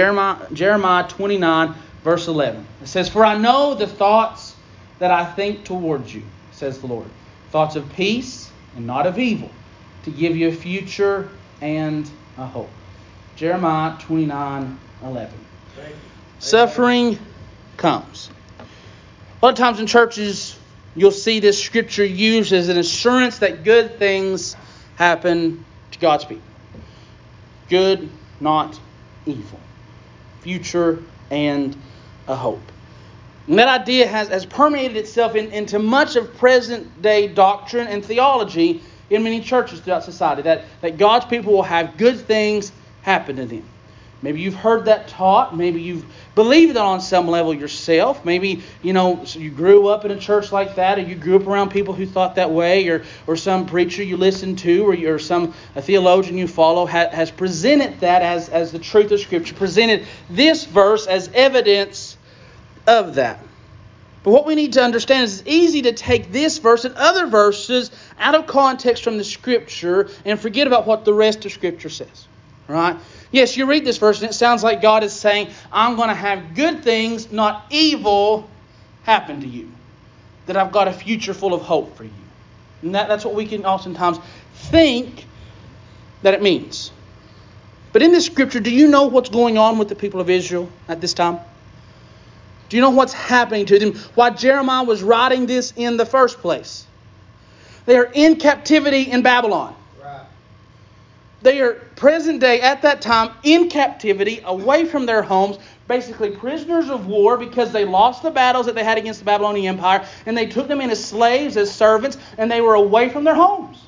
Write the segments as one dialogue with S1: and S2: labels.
S1: Jeremiah, Jeremiah 29, verse 11. It says, For I know the thoughts that I think towards you, says the Lord. Thoughts of peace and not of evil, to give you a future and a hope. Jeremiah 29, 11. Suffering comes. A lot of times in churches, you'll see this scripture used as an assurance that good things happen to God's people. Good, not evil. Future and a hope. And that idea has, has permeated itself in, into much of present day doctrine and theology in many churches throughout society that, that God's people will have good things happen to them. Maybe you've heard that taught. Maybe you've believed that on some level yourself. Maybe, you know, you grew up in a church like that, or you grew up around people who thought that way, or, or some preacher you listened to, or, or some a theologian you follow ha, has presented that as, as the truth of Scripture, presented this verse as evidence of that. But what we need to understand is it's easy to take this verse and other verses out of context from the Scripture and forget about what the rest of Scripture says. Right? Yes, you read this verse and it sounds like God is saying, I'm going to have good things, not evil, happen to you. That I've got a future full of hope for you. And that, that's what we can oftentimes think that it means. But in this scripture, do you know what's going on with the people of Israel at this time? Do you know what's happening to them? Why Jeremiah was writing this in the first place? They are in captivity in Babylon. They are present day at that time in captivity, away from their homes, basically prisoners of war because they lost the battles that they had against the Babylonian Empire, and they took them in as slaves, as servants, and they were away from their homes.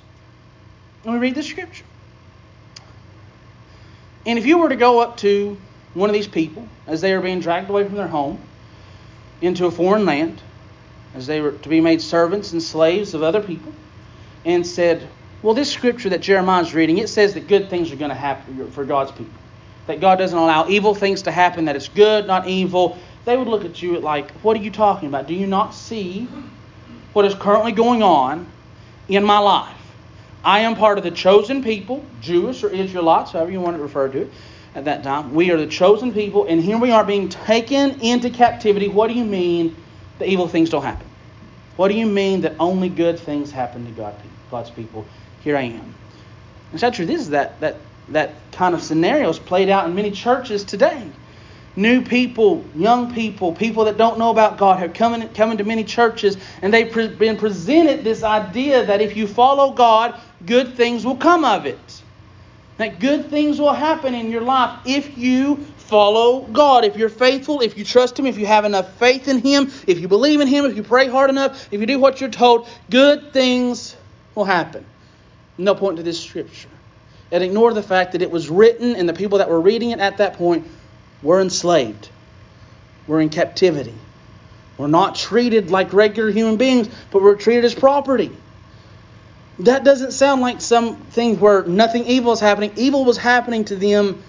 S1: And we read the scripture. And if you were to go up to one of these people as they are being dragged away from their home into a foreign land, as they were to be made servants and slaves of other people, and said, well, this scripture that Jeremiah is reading, it says that good things are going to happen for God's people. That God doesn't allow evil things to happen, that it's good, not evil. They would look at you like, what are you talking about? Do you not see what is currently going on in my life? I am part of the chosen people, Jewish or Israelites, however you want to refer to it at that time. We are the chosen people, and here we are being taken into captivity. What do you mean the evil things don't happen? What do you mean that only good things happen to God, God's people? Here I am. Not true. This is that that that kind of scenario is played out in many churches today. New people, young people, people that don't know about God have come, in, come into many churches and they've pre- been presented this idea that if you follow God, good things will come of it. That good things will happen in your life if you follow God. If you're faithful, if you trust Him, if you have enough faith in Him, if you believe in Him, if you pray hard enough, if you do what you're told, good things will happen. They'll point to this scripture and ignore the fact that it was written and the people that were reading it at that point were enslaved, were in captivity, were not treated like regular human beings, but were treated as property. That doesn't sound like something where nothing evil is happening. Evil was happening to them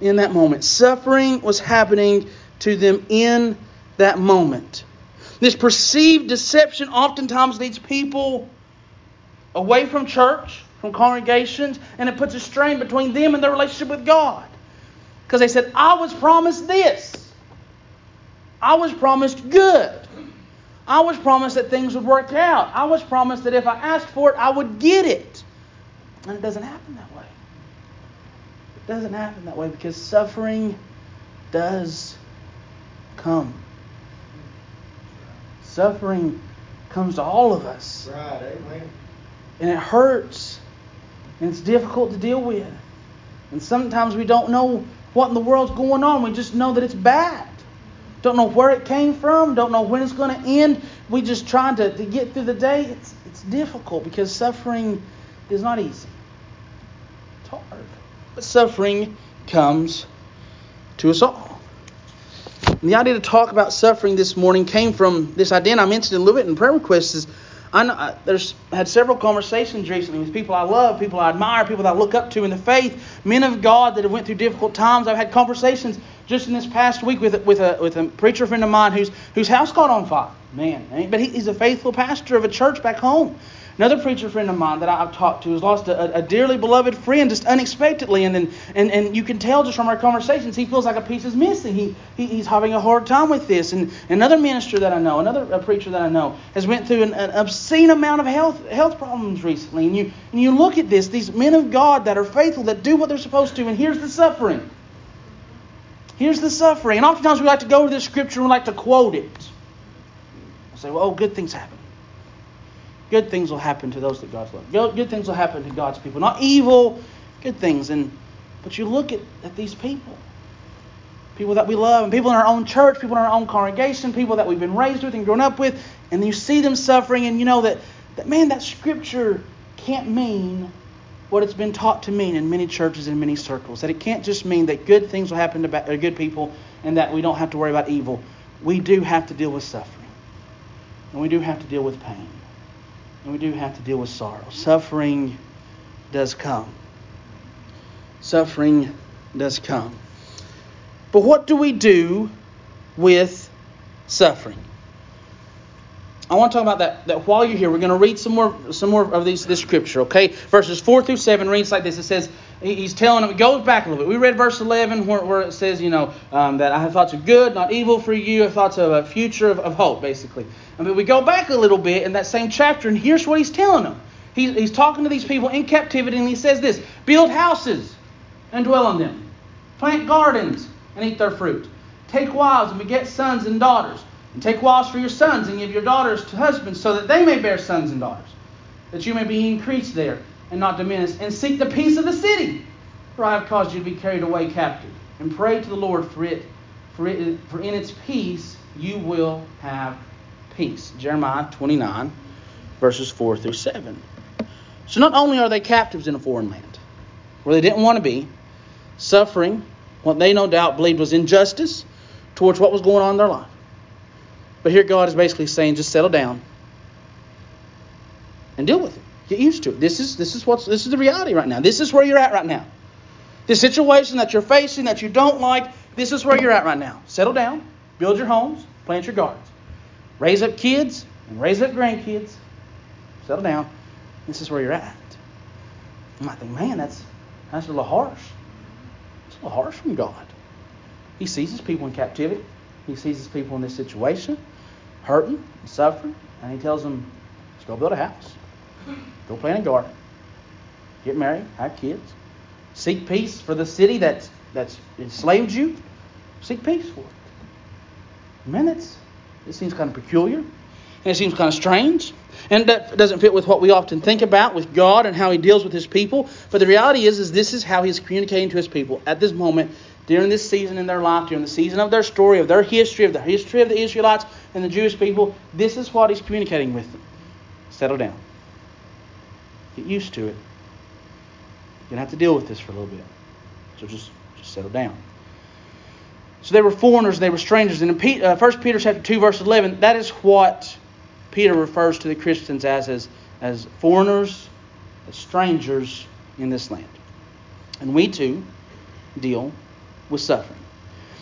S1: in that moment. Suffering was happening to them in that moment. This perceived deception oftentimes leads people away from church, from congregations, and it puts a strain between them and their relationship with God. Because they said, I was promised this. I was promised good. I was promised that things would work out. I was promised that if I asked for it, I would get it. And it doesn't happen that way. It doesn't happen that way because suffering does come. Suffering comes to all of us.
S2: Right, amen.
S1: And it hurts and it's difficult to deal with. And sometimes we don't know what in the world's going on. We just know that it's bad. Don't know where it came from. Don't know when it's going to end. We just trying to, to get through the day. It's it's difficult because suffering is not easy. It's hard. But suffering comes to us all. And the idea to talk about suffering this morning came from this idea, and I mentioned a little bit in prayer requests, is I know, I, there's had several conversations recently with people I love, people I admire, people that I look up to in the faith, men of God that have went through difficult times. I've had conversations just in this past week with with a with a preacher friend of mine whose whose house caught on fire. Man, but he, he's a faithful pastor of a church back home. Another preacher friend of mine that I've talked to has lost a, a dearly beloved friend just unexpectedly, and and, and you can tell just from our conversations he feels like a piece is missing. He, he he's having a hard time with this. And another minister that I know, another preacher that I know, has went through an, an obscene amount of health health problems recently. And you and you look at this, these men of God that are faithful, that do what they're supposed to, and here's the suffering. Here's the suffering. And oftentimes we like to go to this scripture and we like to quote it. we say, well, oh, good things happen. Good things will happen to those that God's love. Good things will happen to God's people. Not evil, good things. And but you look at, at these people. People that we love, and people in our own church, people in our own congregation, people that we've been raised with and grown up with, and you see them suffering, and you know that, that man, that scripture can't mean what it's been taught to mean in many churches and many circles. That it can't just mean that good things will happen to uh, good people and that we don't have to worry about evil. We do have to deal with suffering. And we do have to deal with pain. And we do have to deal with sorrow. Suffering does come. Suffering does come. But what do we do with suffering? I want to talk about that, that while you're here. We're going to read some more some more of these this scripture, okay? Verses 4 through 7 reads like this. It says, he's telling them, goes back a little bit. We read verse 11 where, where it says, you know, um, that I have thoughts of good, not evil for you, I have thoughts of a future of, of hope, basically. I mean, we go back a little bit in that same chapter, and here's what he's telling them. He's, he's talking to these people in captivity, and he says this Build houses and dwell in them, plant gardens and eat their fruit, take wives and beget sons and daughters and take wives for your sons, and give your daughters to husbands, so that they may bear sons and daughters, that you may be increased there and not diminished. And seek the peace of the city, for I have caused you to be carried away captive. And pray to the Lord for it, for, it, for in its peace you will have peace. Jeremiah 29, verses 4 through 7. So not only are they captives in a foreign land, where they didn't want to be, suffering what they no doubt believed was injustice towards what was going on in their life. But here God is basically saying, just settle down and deal with it. Get used to it. This is this is what's this is the reality right now. This is where you're at right now. The situation that you're facing that you don't like, this is where you're at right now. Settle down, build your homes, plant your gardens, raise up kids and raise up grandkids. Settle down. This is where you're at. You might think, man, that's that's a little harsh. It's a little harsh from God. He sees his people in captivity. He sees his people in this situation hurting and suffering, and he tells them, let's go build a house. Go plant a garden. Get married, have kids. Seek peace for the city that's, that's enslaved you. Seek peace for it. That's, it seems kind of peculiar. And it seems kind of strange. And that doesn't fit with what we often think about with God and how He deals with His people. But the reality is, is this is how He's communicating to His people at this moment during this season in their life, during the season of their story, of their history, of the history of the Israelites and the Jewish people, this is what he's communicating with them. Settle down. Get used to it. You're going to have to deal with this for a little bit. So just, just settle down. So they were foreigners, they were strangers. And in uh, 1 Peter chapter 2, verse 11, that is what Peter refers to the Christians as, as, as foreigners, as strangers in this land. And we too deal with suffering.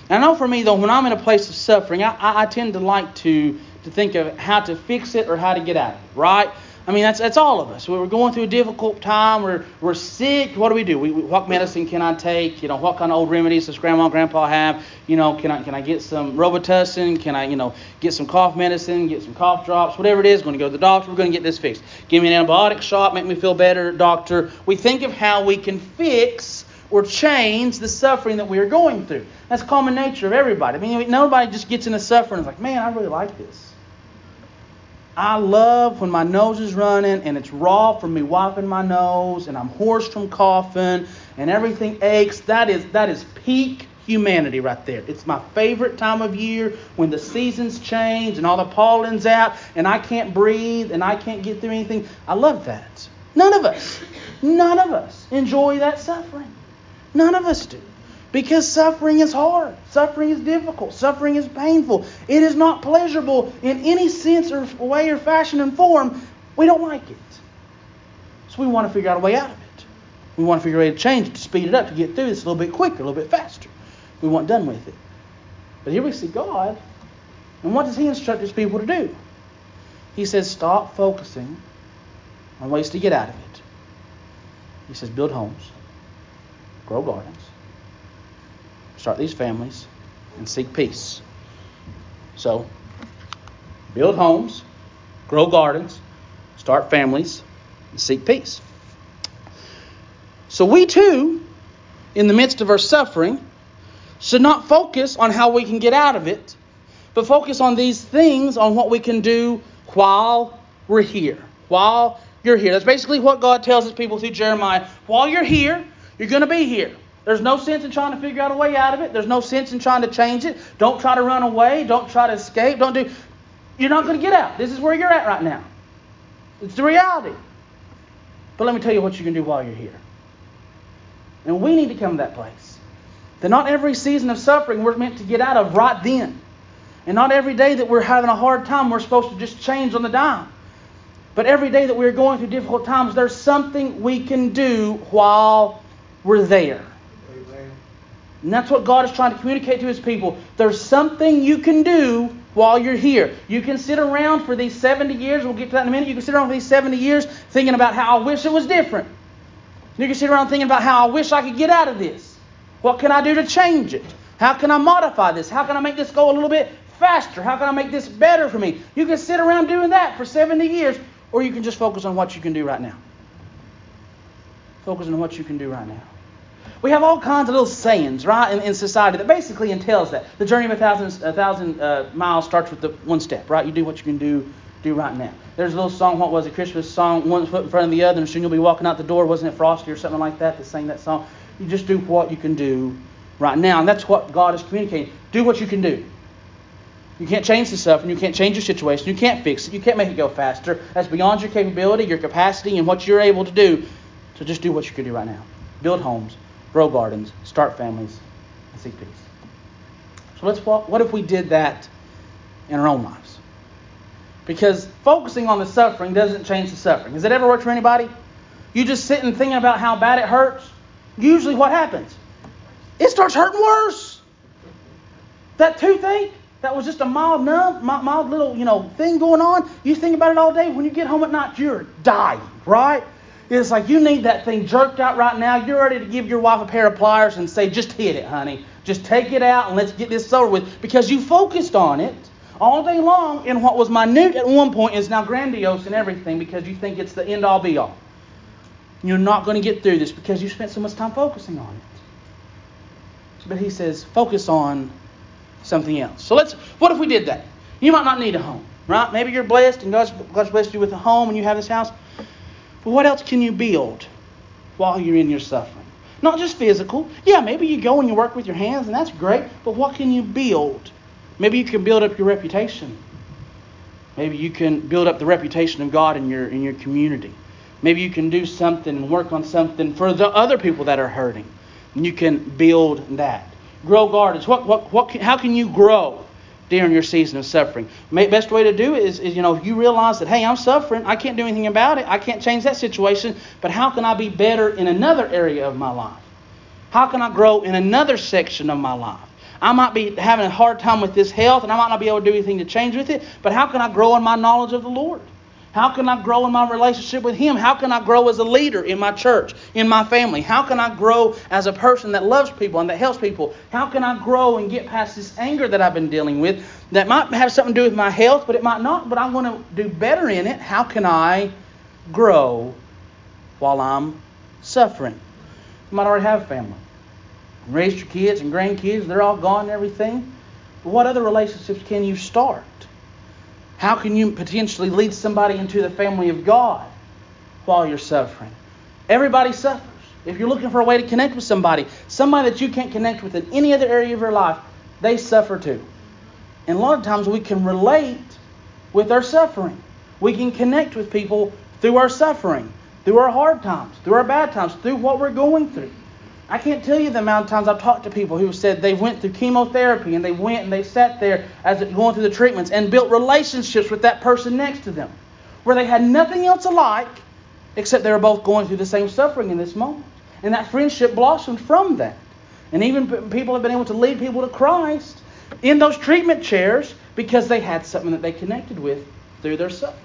S1: And I know for me, though, when I'm in a place of suffering, I, I, I tend to like to, to think of how to fix it or how to get out of it, right? I mean, that's, that's all of us. We're going through a difficult time. We're, we're sick. What do we do? We, what medicine can I take? You know, what kind of old remedies does grandma and grandpa have? You know, can I, can I get some Robitussin? Can I, you know, get some cough medicine, get some cough drops, whatever it is? we're Going to go to the doctor. We're going to get this fixed. Give me an antibiotic shot. Make me feel better, doctor. We think of how we can fix or change the suffering that we are going through. That's common nature of everybody. I mean, nobody just gets into suffering and is like, man, I really like this. I love when my nose is running and it's raw from me wiping my nose and I'm hoarse from coughing and everything aches. That is that is peak humanity right there. It's my favorite time of year when the seasons change and all the pollen's out and I can't breathe and I can't get through anything. I love that. None of us, none of us enjoy that suffering. None of us do. Because suffering is hard. Suffering is difficult. Suffering is painful. It is not pleasurable in any sense or way or fashion and form. We don't like it. So we want to figure out a way out of it. We want to figure out a way to change it, to speed it up, to get through this a little bit quicker, a little bit faster. We want done with it. But here we see God. And what does He instruct His people to do? He says, stop focusing on ways to get out of it. He says, build homes, grow gardens, start these families, and seek peace. So, build homes, grow gardens, start families, and seek peace. So, we too, in the midst of our suffering, should not focus on how we can get out of it, but focus on these things, on what we can do while we're here. While you're here. That's basically what God tells his people through Jeremiah. While you're here, you're going to be here. There's no sense in trying to figure out a way out of it. There's no sense in trying to change it. Don't try to run away. Don't try to escape. Don't do. You're not going to get out. This is where you're at right now. It's the reality. But let me tell you what you can do while you're here. And we need to come to that place. That not every season of suffering we're meant to get out of right then. And not every day that we're having a hard time we're supposed to just change on the dime. But every day that we're going through difficult times, there's something we can do while we're there. And that's what God is trying to communicate to his people. There's something you can do while you're here. You can sit around for these 70 years, we'll get to that in a minute. You can sit around for these 70 years thinking about how I wish it was different. You can sit around thinking about how I wish I could get out of this. What can I do to change it? How can I modify this? How can I make this go a little bit faster? How can I make this better for me? You can sit around doing that for 70 years, or you can just focus on what you can do right now. Focus on what you can do right now. We have all kinds of little sayings, right, in, in society that basically entails that. The journey of a thousand, a thousand uh, miles starts with the one step, right? You do what you can do, do right now. There's a little song, what was it, Christmas song, one foot in front of the other, and soon you'll be walking out the door. Wasn't it Frosty or something like that that sang that song? You just do what you can do right now. And that's what God is communicating. Do what you can do. You can't change the stuff, and you can't change your situation. You can't fix it. You can't make it go faster. That's beyond your capability, your capacity, and what you're able to do. So just do what you can do right now. Build homes, grow gardens, start families, and seek peace. So let's what if we did that in our own lives? Because focusing on the suffering doesn't change the suffering. Has it ever worked for anybody? You just sit and think about how bad it hurts. Usually, what happens? It starts hurting worse. That toothache, that was just a mild numb, mild little, you know, thing going on. You think about it all day. When you get home at night, you're dying, right? It's like you need that thing jerked out right now. You're ready to give your wife a pair of pliers and say, just hit it, honey. Just take it out and let's get this over with. Because you focused on it all day long, and what was minute at one point is now grandiose in everything because you think it's the end all be all. You're not going to get through this because you spent so much time focusing on it. But he says, focus on something else. So let's, what if we did that? You might not need a home, right? Maybe you're blessed and God's, God's blessed you with a home and you have this house. But what else can you build while you're in your suffering? Not just physical. Yeah, maybe you go and you work with your hands, and that's great. But what can you build? Maybe you can build up your reputation. Maybe you can build up the reputation of God in your in your community. Maybe you can do something and work on something for the other people that are hurting. And you can build that. Grow gardens. What what what? Can, how can you grow? During your season of suffering. Best way to do it is, is, you know, if you realize that, hey, I'm suffering, I can't do anything about it, I can't change that situation, but how can I be better in another area of my life? How can I grow in another section of my life? I might be having a hard time with this health, and I might not be able to do anything to change with it, but how can I grow in my knowledge of the Lord? How can I grow in my relationship with Him? How can I grow as a leader in my church, in my family? How can I grow as a person that loves people and that helps people? How can I grow and get past this anger that I've been dealing with that might have something to do with my health, but it might not, but I want to do better in it? How can I grow while I'm suffering? You might already have a family. Raised your kids and grandkids, they're all gone and everything. But what other relationships can you start? How can you potentially lead somebody into the family of God while you're suffering? Everybody suffers. If you're looking for a way to connect with somebody, somebody that you can't connect with in any other area of your life, they suffer too. And a lot of times we can relate with our suffering. We can connect with people through our suffering, through our hard times, through our bad times, through what we're going through. I can't tell you the amount of times I've talked to people who said they went through chemotherapy and they went and they sat there as going through the treatments and built relationships with that person next to them, where they had nothing else alike except they were both going through the same suffering in this moment. And that friendship blossomed from that. And even people have been able to lead people to Christ in those treatment chairs because they had something that they connected with through their suffering.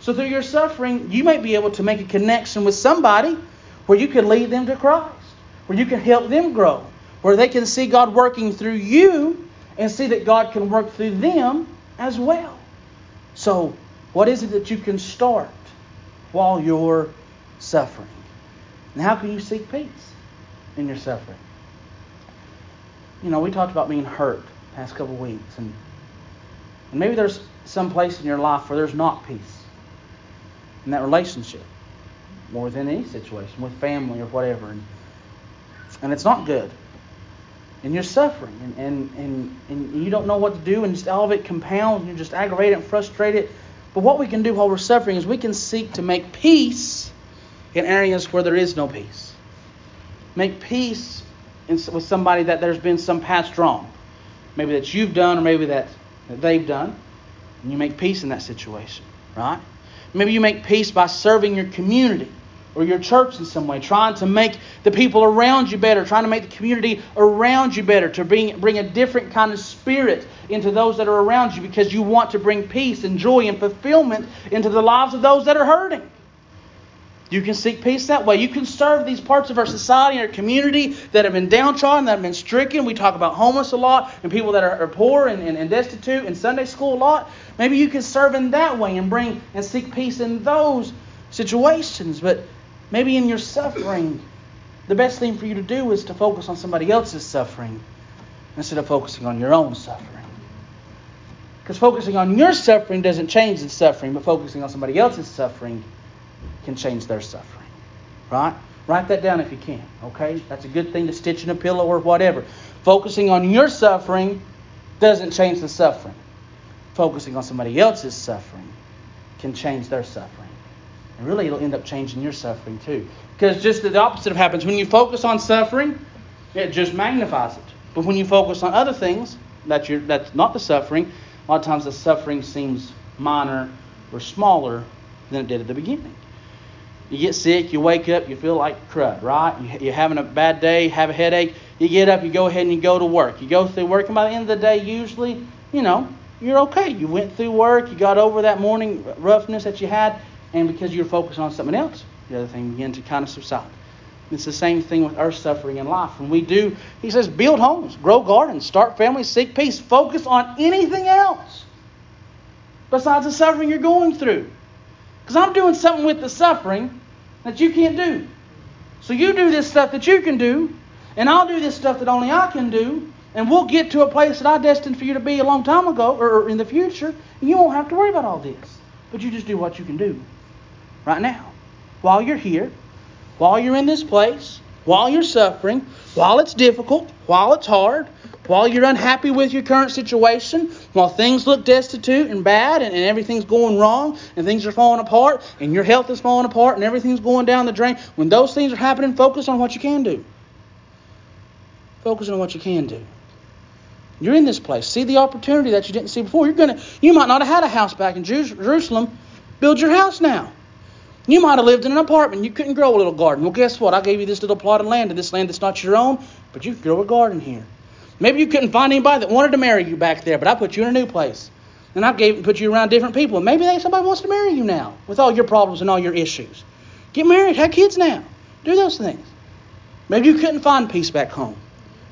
S1: So through your suffering, you may be able to make a connection with somebody where you can lead them to Christ, where you can help them grow, where they can see God working through you and see that God can work through them as well. So, what is it that you can start while you're suffering? And how can you seek peace in your suffering? You know, we talked about being hurt past couple of weeks, and, and maybe there's some place in your life where there's not peace in that relationship, more than any situation with family or whatever, and, and it's not good. And you're suffering, and, and, and, and you don't know what to do, and just all of it compounds, and you're just aggravated and frustrated. But what we can do while we're suffering is we can seek to make peace in areas where there is no peace. Make peace in, with somebody that there's been some past wrong. Maybe that you've done or maybe that, that they've done. And you make peace in that situation, right? Maybe you make peace by serving your community or your church in some way, trying to make the people around you better, trying to make the community around you better, to bring, bring a different kind of spirit into those that are around you because you want to bring peace and joy and fulfillment into the lives of those that are hurting. You can seek peace that way. You can serve these parts of our society and our community that have been downtrodden, that have been stricken. We talk about homeless a lot and people that are, poor and, and, and destitute in Sunday school a lot. Maybe you can serve in that way and bring and seek peace in those situations. But maybe in your suffering, the best thing for you to do is to focus on somebody else's suffering instead of focusing on your own suffering. Because focusing on your suffering doesn't change the suffering, but focusing on somebody else's suffering can change their suffering. Right? Write that down if you can. Okay? That's a good thing to stitch in a pillow or whatever. Focusing on your suffering doesn't change the suffering. Focusing on somebody else's suffering can change their suffering. Really, it'll end up changing your suffering too. Because just the opposite of happens. When you focus on suffering, it just magnifies it. But when you focus on other things, that you're, that's not the suffering, a lot of times the suffering seems minor or smaller than it did at the beginning. You get sick, you wake up, you feel like crud, right? You're having a bad day, have a headache. You get up, you go ahead and you go to work. You go through work, and by the end of the day, usually, you know, you're okay. You went through work, you got over that morning roughness that you had, and because you're focused on something else, the other thing began to kind of subside. It's the same thing with our suffering in life. When we do, he says, build homes, grow gardens, start families, seek peace, focus on anything else besides the suffering you're going through. Because I'm doing something with the suffering that you can't do. So you do this stuff that you can do, and I'll do this stuff that only I can do, and we'll get to a place that I destined for you to be a long time ago or in the future, and you won't have to worry about all this. But you just do what you can do right now. While you're here, while you're in this place, while you're suffering, while it's difficult, while it's hard, while you're unhappy with your current situation, while things look destitute and bad and, and, everything's going wrong and things are falling apart and your health is falling apart and everything's going down the drain, when those things are happening, focus on what you can do. Focus on what you can do. You're in this place. See the opportunity that you didn't see before. You're gonna you might not have had a house back in Jerusalem. Build your house now. You might have lived in an apartment. You couldn't grow a little garden. Well, guess what? I gave you this little plot of land, and this land that's not your own, but you can grow a garden here. Maybe you couldn't find anybody that wanted to marry you back there, but I put you in a new place. And I gave put you around different people. And Maybe they, somebody wants to marry you now with all your problems and all your issues. Get married, have kids now. Do those things. Maybe you couldn't find peace back home.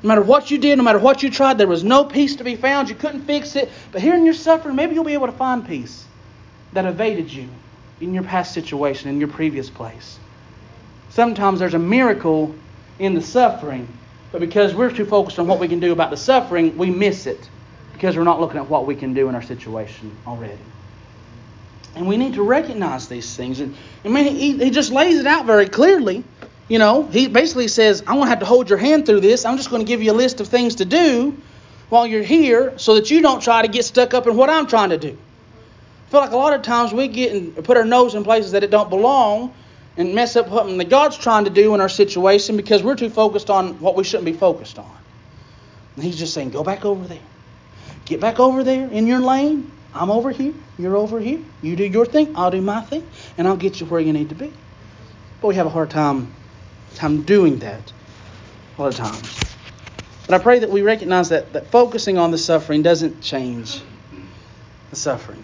S1: No matter what you did, no matter what you tried, there was no peace to be found. You couldn't fix it. But here in your suffering, maybe you'll be able to find peace that evaded you in your past situation, in your previous place. Sometimes there's a miracle in the suffering but because we're too focused on what we can do about the suffering, we miss it because we're not looking at what we can do in our situation already. And we need to recognize these things. And I mean, he, he just lays it out very clearly. You know, he basically says, I'm going to have to hold your hand through this. I'm just going to give you a list of things to do while you're here so that you don't try to get stuck up in what I'm trying to do. I feel like a lot of times we get and put our nose in places that it don't belong and mess up something that God's trying to do in our situation because we're too focused on what we shouldn't be focused on. And He's just saying, go back over there. Get back over there in your lane. I'm over here. You're over here. You do your thing. I'll do my thing. And I'll get you where you need to be. But we have a hard time, time doing that a lot of times. But I pray that we recognize that, that focusing on the suffering doesn't change the suffering.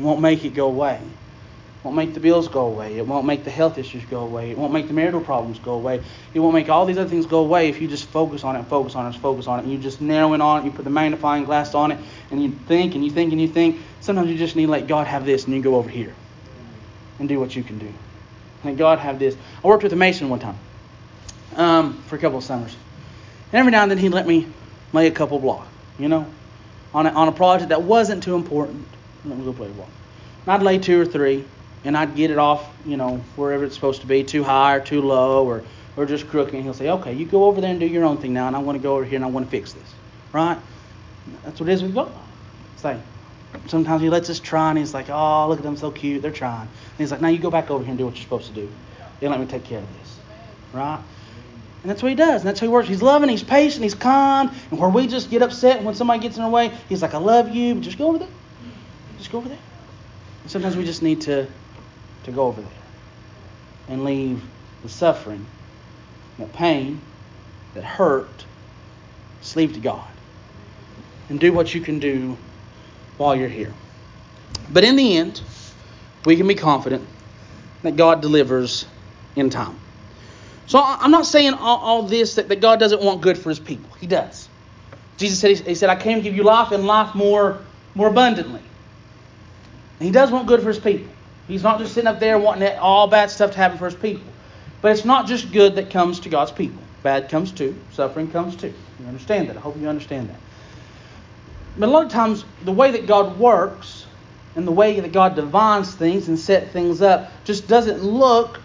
S1: It won't make it go away. won't make the bills go away. It won't make the health issues go away. It won't make the marital problems go away. It won't make all these other things go away if you just focus on it, focus on it, focus on it. And you just narrow in on it. You put the magnifying glass on it, and you think and you think and you think. Sometimes you just need to let God have this, and you go over here and do what you can do. Let God have this. I worked with a mason one time um, for a couple of summers, and every now and then he'd let me lay a couple blocks, you know, on a, on a project that wasn't too important. Let me go play ball. And I'd lay two or three, and I'd get it off, you know, wherever it's supposed to be, too high or too low or, or just crooked. And he'll say, okay, you go over there and do your own thing now, and I want to go over here and I want to fix this. Right? That's what it is with God. It's like, sometimes he lets us try, and he's like, oh, look at them, so cute, they're trying. And he's like, now you go back over here and do what you're supposed to do. And let me take care of this. Right? And that's what he does. And that's how he works. He's loving, he's patient, he's kind. And where we just get upset when somebody gets in our way, he's like, I love you, but just go over there. Just go over there. And sometimes we just need to, to go over there and leave the suffering, the pain, that hurt, sleep to God. And do what you can do while you're here. But in the end, we can be confident that God delivers in time. So I'm not saying all, all this that, that, God doesn't want good for his people. He does. Jesus said, he, said, I came to give you life and life more, more abundantly. And he does want good for his people. He's not just sitting up there wanting all bad stuff to happen for his people. But it's not just good that comes to God's people. Bad comes too. Suffering comes too. You understand that. I hope you understand that. But a lot of times, the way that God works and the way that God divines things and set things up just doesn't look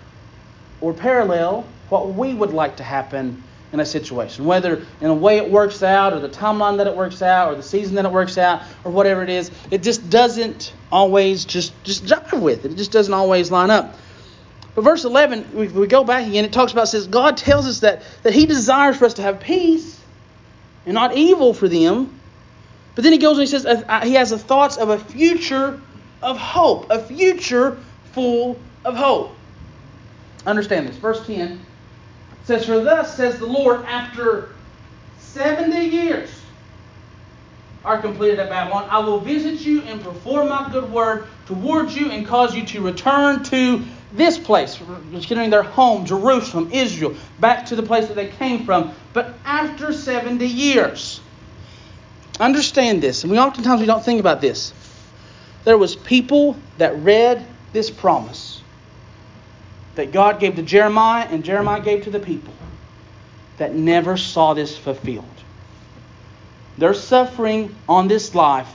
S1: or parallel what we would like to happen in a situation, whether in the way it works out, or the timeline that it works out, or the season that it works out, or whatever it is. It just doesn't always just just jive with it. It just doesn't always line up. But verse 11, we, we go back again. It talks about says God tells us that that He desires for us to have peace and not evil for them. But then He goes and He says uh, He has the thoughts of a future of hope, a future full of hope. Understand this. Verse 10 says, For thus says the Lord, after 70 years are completed at Babylon, I will visit you and perform my good word towards you and cause you to return to this place, considering their home, Jerusalem, Israel, back to the place that they came from. But after 70 years. Understand this, and we oftentimes we don't think about this. There was people that read this promise that God gave to Jeremiah and Jeremiah gave to the people that never saw this fulfilled. Their suffering on this life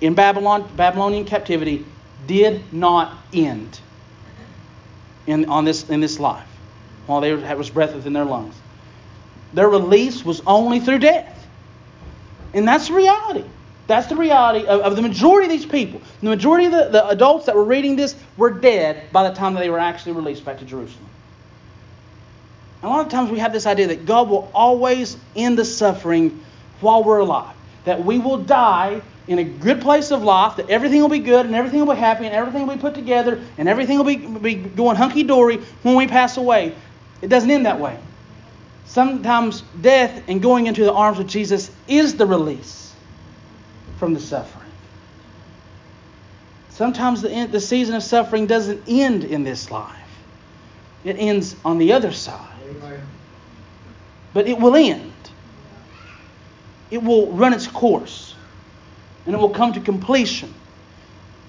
S1: in Babylon, Babylonian captivity did not end in, on this, in this life while they had was breath within their lungs. Their release was only through death. And that's reality. That's the reality of, of, the majority of these people. The majority of the, the adults that were reading this were dead by the time that they were actually released back to Jerusalem. a lot of times we have this idea that God will always end the suffering while we're alive. That we will die in a good place of life, that everything will be good and everything will be happy and everything will be put together and everything will be, be going hunky dory when we pass away. It doesn't end that way. Sometimes death and going into the arms of Jesus is the release from the suffering. Sometimes the, the season of suffering doesn't end in this life, it ends on the other side. But it will end. It will run its course. And it will come to completion.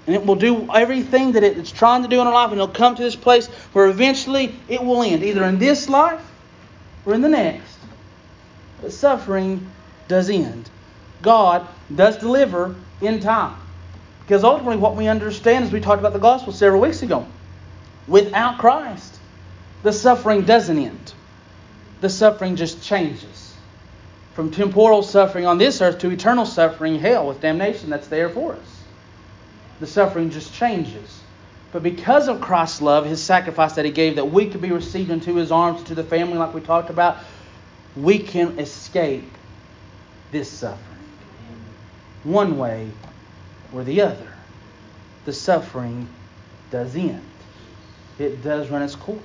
S1: And it will do everything that it's trying to do in our life, and it'll come to this place where eventually it will end, either in this life or in the next. But suffering does end. God does deliver in time. Because ultimately, what we understand as we talked about the gospel several weeks ago, without Christ, the suffering doesn't end. The suffering just changes from temporal suffering on this earth to eternal suffering, hell, with damnation that's there for us. The suffering just changes. But because of Christ's love, his sacrifice that he gave, that we could be received into his arms, to the family, like we talked about, we can escape this suffering one way or the other. The suffering does end, it does run its course.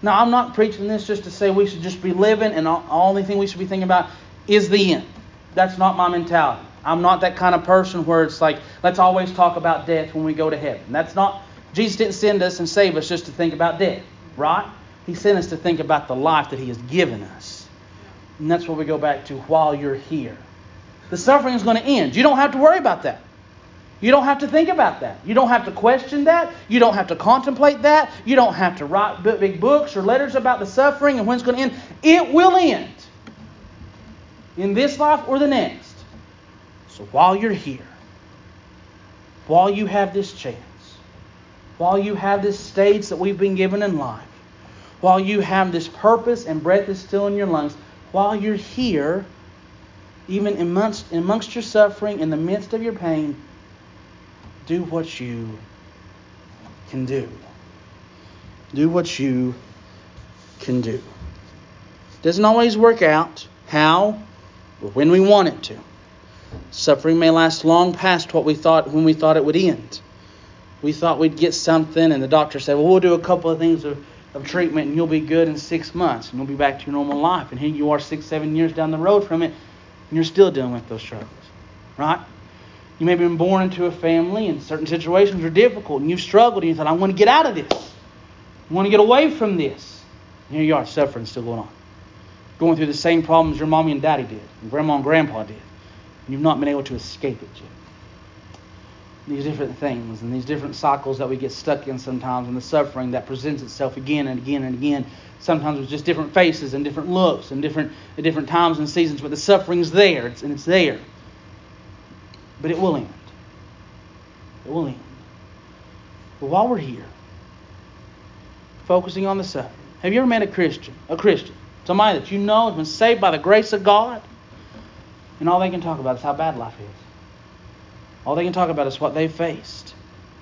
S1: Now, I'm not preaching this just to say we should just be living and the only thing we should be thinking about is the end. That's not my mentality. I'm not that kind of person where it's like, let's always talk about death when we go to heaven. That's not Jesus didn't send us and save us just to think about death, right? He sent us to think about the life that He has given us. And that's what we go back to while you're here. The suffering is going to end. You don't have to worry about that. You don't have to think about that. You don't have to question that. You don't have to contemplate that. You don't have to write big books or letters about the suffering and when it's going to end. It will end in this life or the next. So while you're here, while you have this chance, while you have this stage that we've been given in life, while you have this purpose and breath is still in your lungs, while you're here, even amongst, amongst your suffering, in the midst of your pain, do what you can do. Do what you can do. Doesn't always work out how or when we want it to. Suffering may last long past what we thought when we thought it would end. We thought we'd get something, and the doctor said, Well, we'll do a couple of things of, of treatment, and you'll be good in six months, and you'll be back to your normal life. And here you are, six, seven years down the road from it, and you're still dealing with those struggles. Right? You may have been born into a family, and certain situations are difficult, and you've struggled, and you thought, I want to get out of this. I want to get away from this. And here you are, suffering still going on. Going through the same problems your mommy and daddy did, and grandma and grandpa did. And you've not been able to escape it yet these different things and these different cycles that we get stuck in sometimes and the suffering that presents itself again and again and again sometimes with just different faces and different looks and different at different times and seasons but the suffering's there it's, and it's there. But it will end. It will end. But while we're here focusing on the suffering have you ever met a christian a christian somebody that you know has been saved by the grace of god? And all they can talk about is how bad life is all they can talk about is what they faced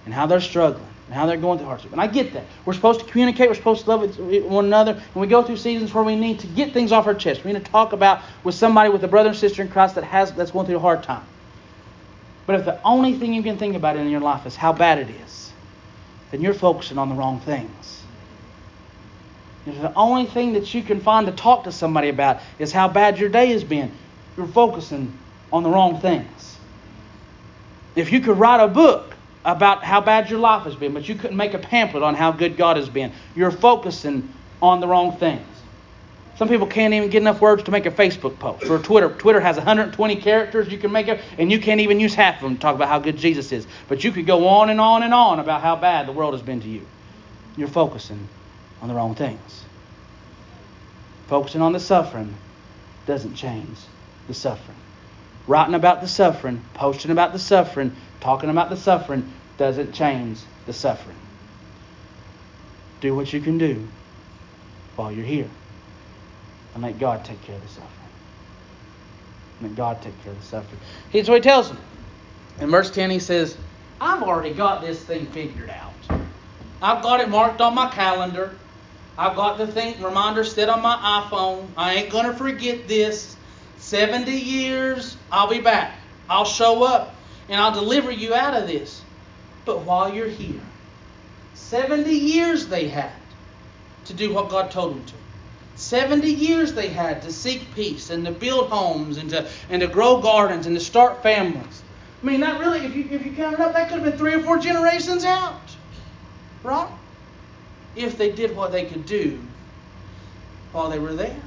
S1: and how they're struggling and how they're going through hardship. And I get that. We're supposed to communicate. We're supposed to love one another. And we go through seasons where we need to get things off our chest. We need to talk about with somebody, with a brother and sister in Christ that has that's going through a hard time. But if the only thing you can think about in your life is how bad it is, then you're focusing on the wrong things. If the only thing that you can find to talk to somebody about is how bad your day has been, you're focusing on the wrong things. If you could write a book about how bad your life has been, but you couldn't make a pamphlet on how good God has been, you're focusing on the wrong things. Some people can't even get enough words to make a Facebook post or Twitter. Twitter has 120 characters you can make it, and you can't even use half of them to talk about how good Jesus is. But you could go on and on and on about how bad the world has been to you. You're focusing on the wrong things. Focusing on the suffering doesn't change the suffering writing about the suffering, posting about the suffering, talking about the suffering doesn't change the suffering. Do what you can do while you're here. And let God take care of the suffering. Let God take care of the suffering. Here's what he tells them. In verse 10, he says, I've already got this thing figured out. I've got it marked on my calendar. I've got the thing reminder set on my iPhone. I ain't to forget this. 70 years, I'll be back. I'll show up and I'll deliver you out of this. But while you're here, 70 years they had to do what God told them to. 70 years they had to seek peace and to build homes and to, and to grow gardens and to start families. I mean, not really, if you, if you count it up, that could have been three or four generations out. Right? If they did what they could do while they were there.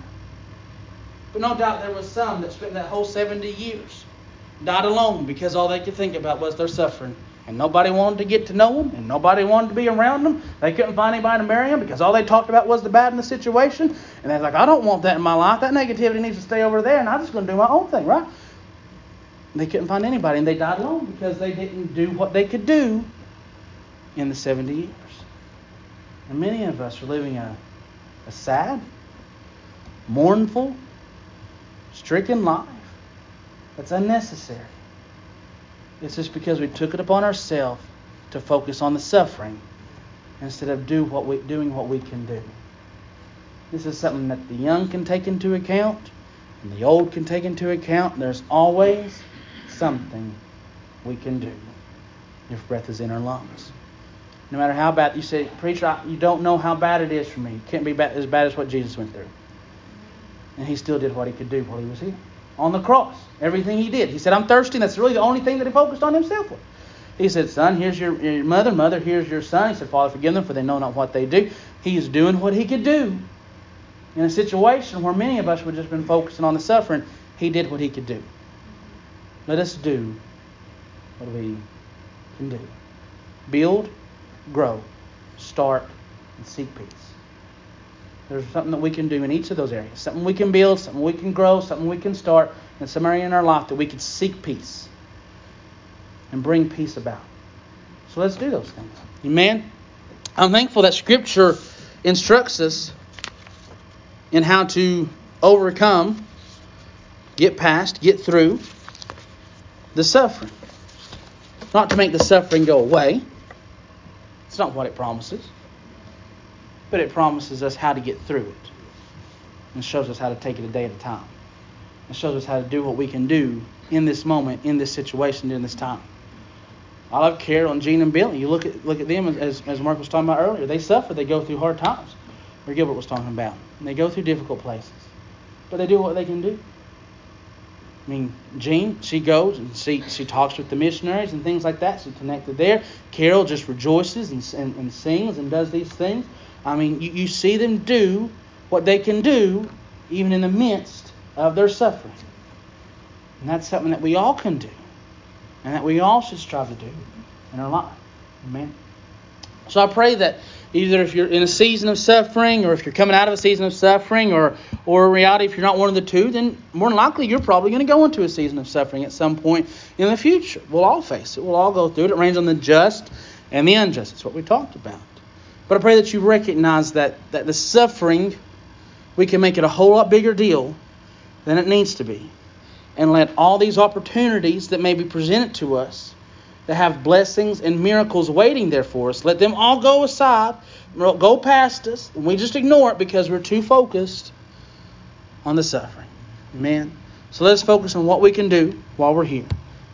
S1: But no doubt there was some that spent that whole 70 years, died alone because all they could think about was their suffering. And nobody wanted to get to know them, and nobody wanted to be around them. They couldn't find anybody to marry them because all they talked about was the bad in the situation. And they're like, I don't want that in my life. That negativity needs to stay over there, and I'm just going to do my own thing, right? They couldn't find anybody, and they died alone because they didn't do what they could do in the 70 years. And many of us are living a, a sad, mournful, stricken life that's unnecessary. It's just because we took it upon ourselves to focus on the suffering instead of do what we, doing what we can do. This is something that the young can take into account and the old can take into account. There's always something we can do if breath is in our lungs. No matter how bad you say, preacher, you don't know how bad it is for me. It can't be bad, as bad as what Jesus went through. And he still did what he could do while he was here on the cross. Everything he did. He said, I'm thirsty. And that's really the only thing that he focused on himself with. He said, Son, here's your, your mother. Mother, here's your son. He said, Father, forgive them, for they know not what they do. He is doing what he could do. In a situation where many of us would just been focusing on the suffering, he did what he could do. Let us do what we can do. Build, grow, start, and seek peace. There's something that we can do in each of those areas. Something we can build, something we can grow, something we can start, and some area in our life that we can seek peace and bring peace about. So let's do those things. Amen. I'm thankful that Scripture instructs us in how to overcome, get past, get through the suffering. Not to make the suffering go away. It's not what it promises. But it promises us how to get through it. And shows us how to take it a day at a time. It shows us how to do what we can do in this moment, in this situation, during this time. I love Carol and Jean and Billy. You look at look at them as as Mark was talking about earlier. They suffer. They go through hard times. Or Gilbert was talking about. And they go through difficult places, but they do what they can do. I mean, Jean, she goes and she she talks with the missionaries and things like that. She's connected there. Carol just rejoices and, and, and sings and does these things. I mean, you, you see them do what they can do, even in the midst of their suffering. And that's something that we all can do and that we all should strive to do in our life. Amen. So I pray that either if you're in a season of suffering or if you're coming out of a season of suffering or or in reality if you're not one of the two then more than likely you're probably going to go into a season of suffering at some point in the future we'll all face it we'll all go through it it rains on the just and the unjust it's what we talked about but i pray that you recognize that that the suffering we can make it a whole lot bigger deal than it needs to be and let all these opportunities that may be presented to us that have blessings and miracles waiting there for us, let them all go aside, go past us, and we just ignore it because we're too focused on the suffering. Amen. So let's focus on what we can do while we're here.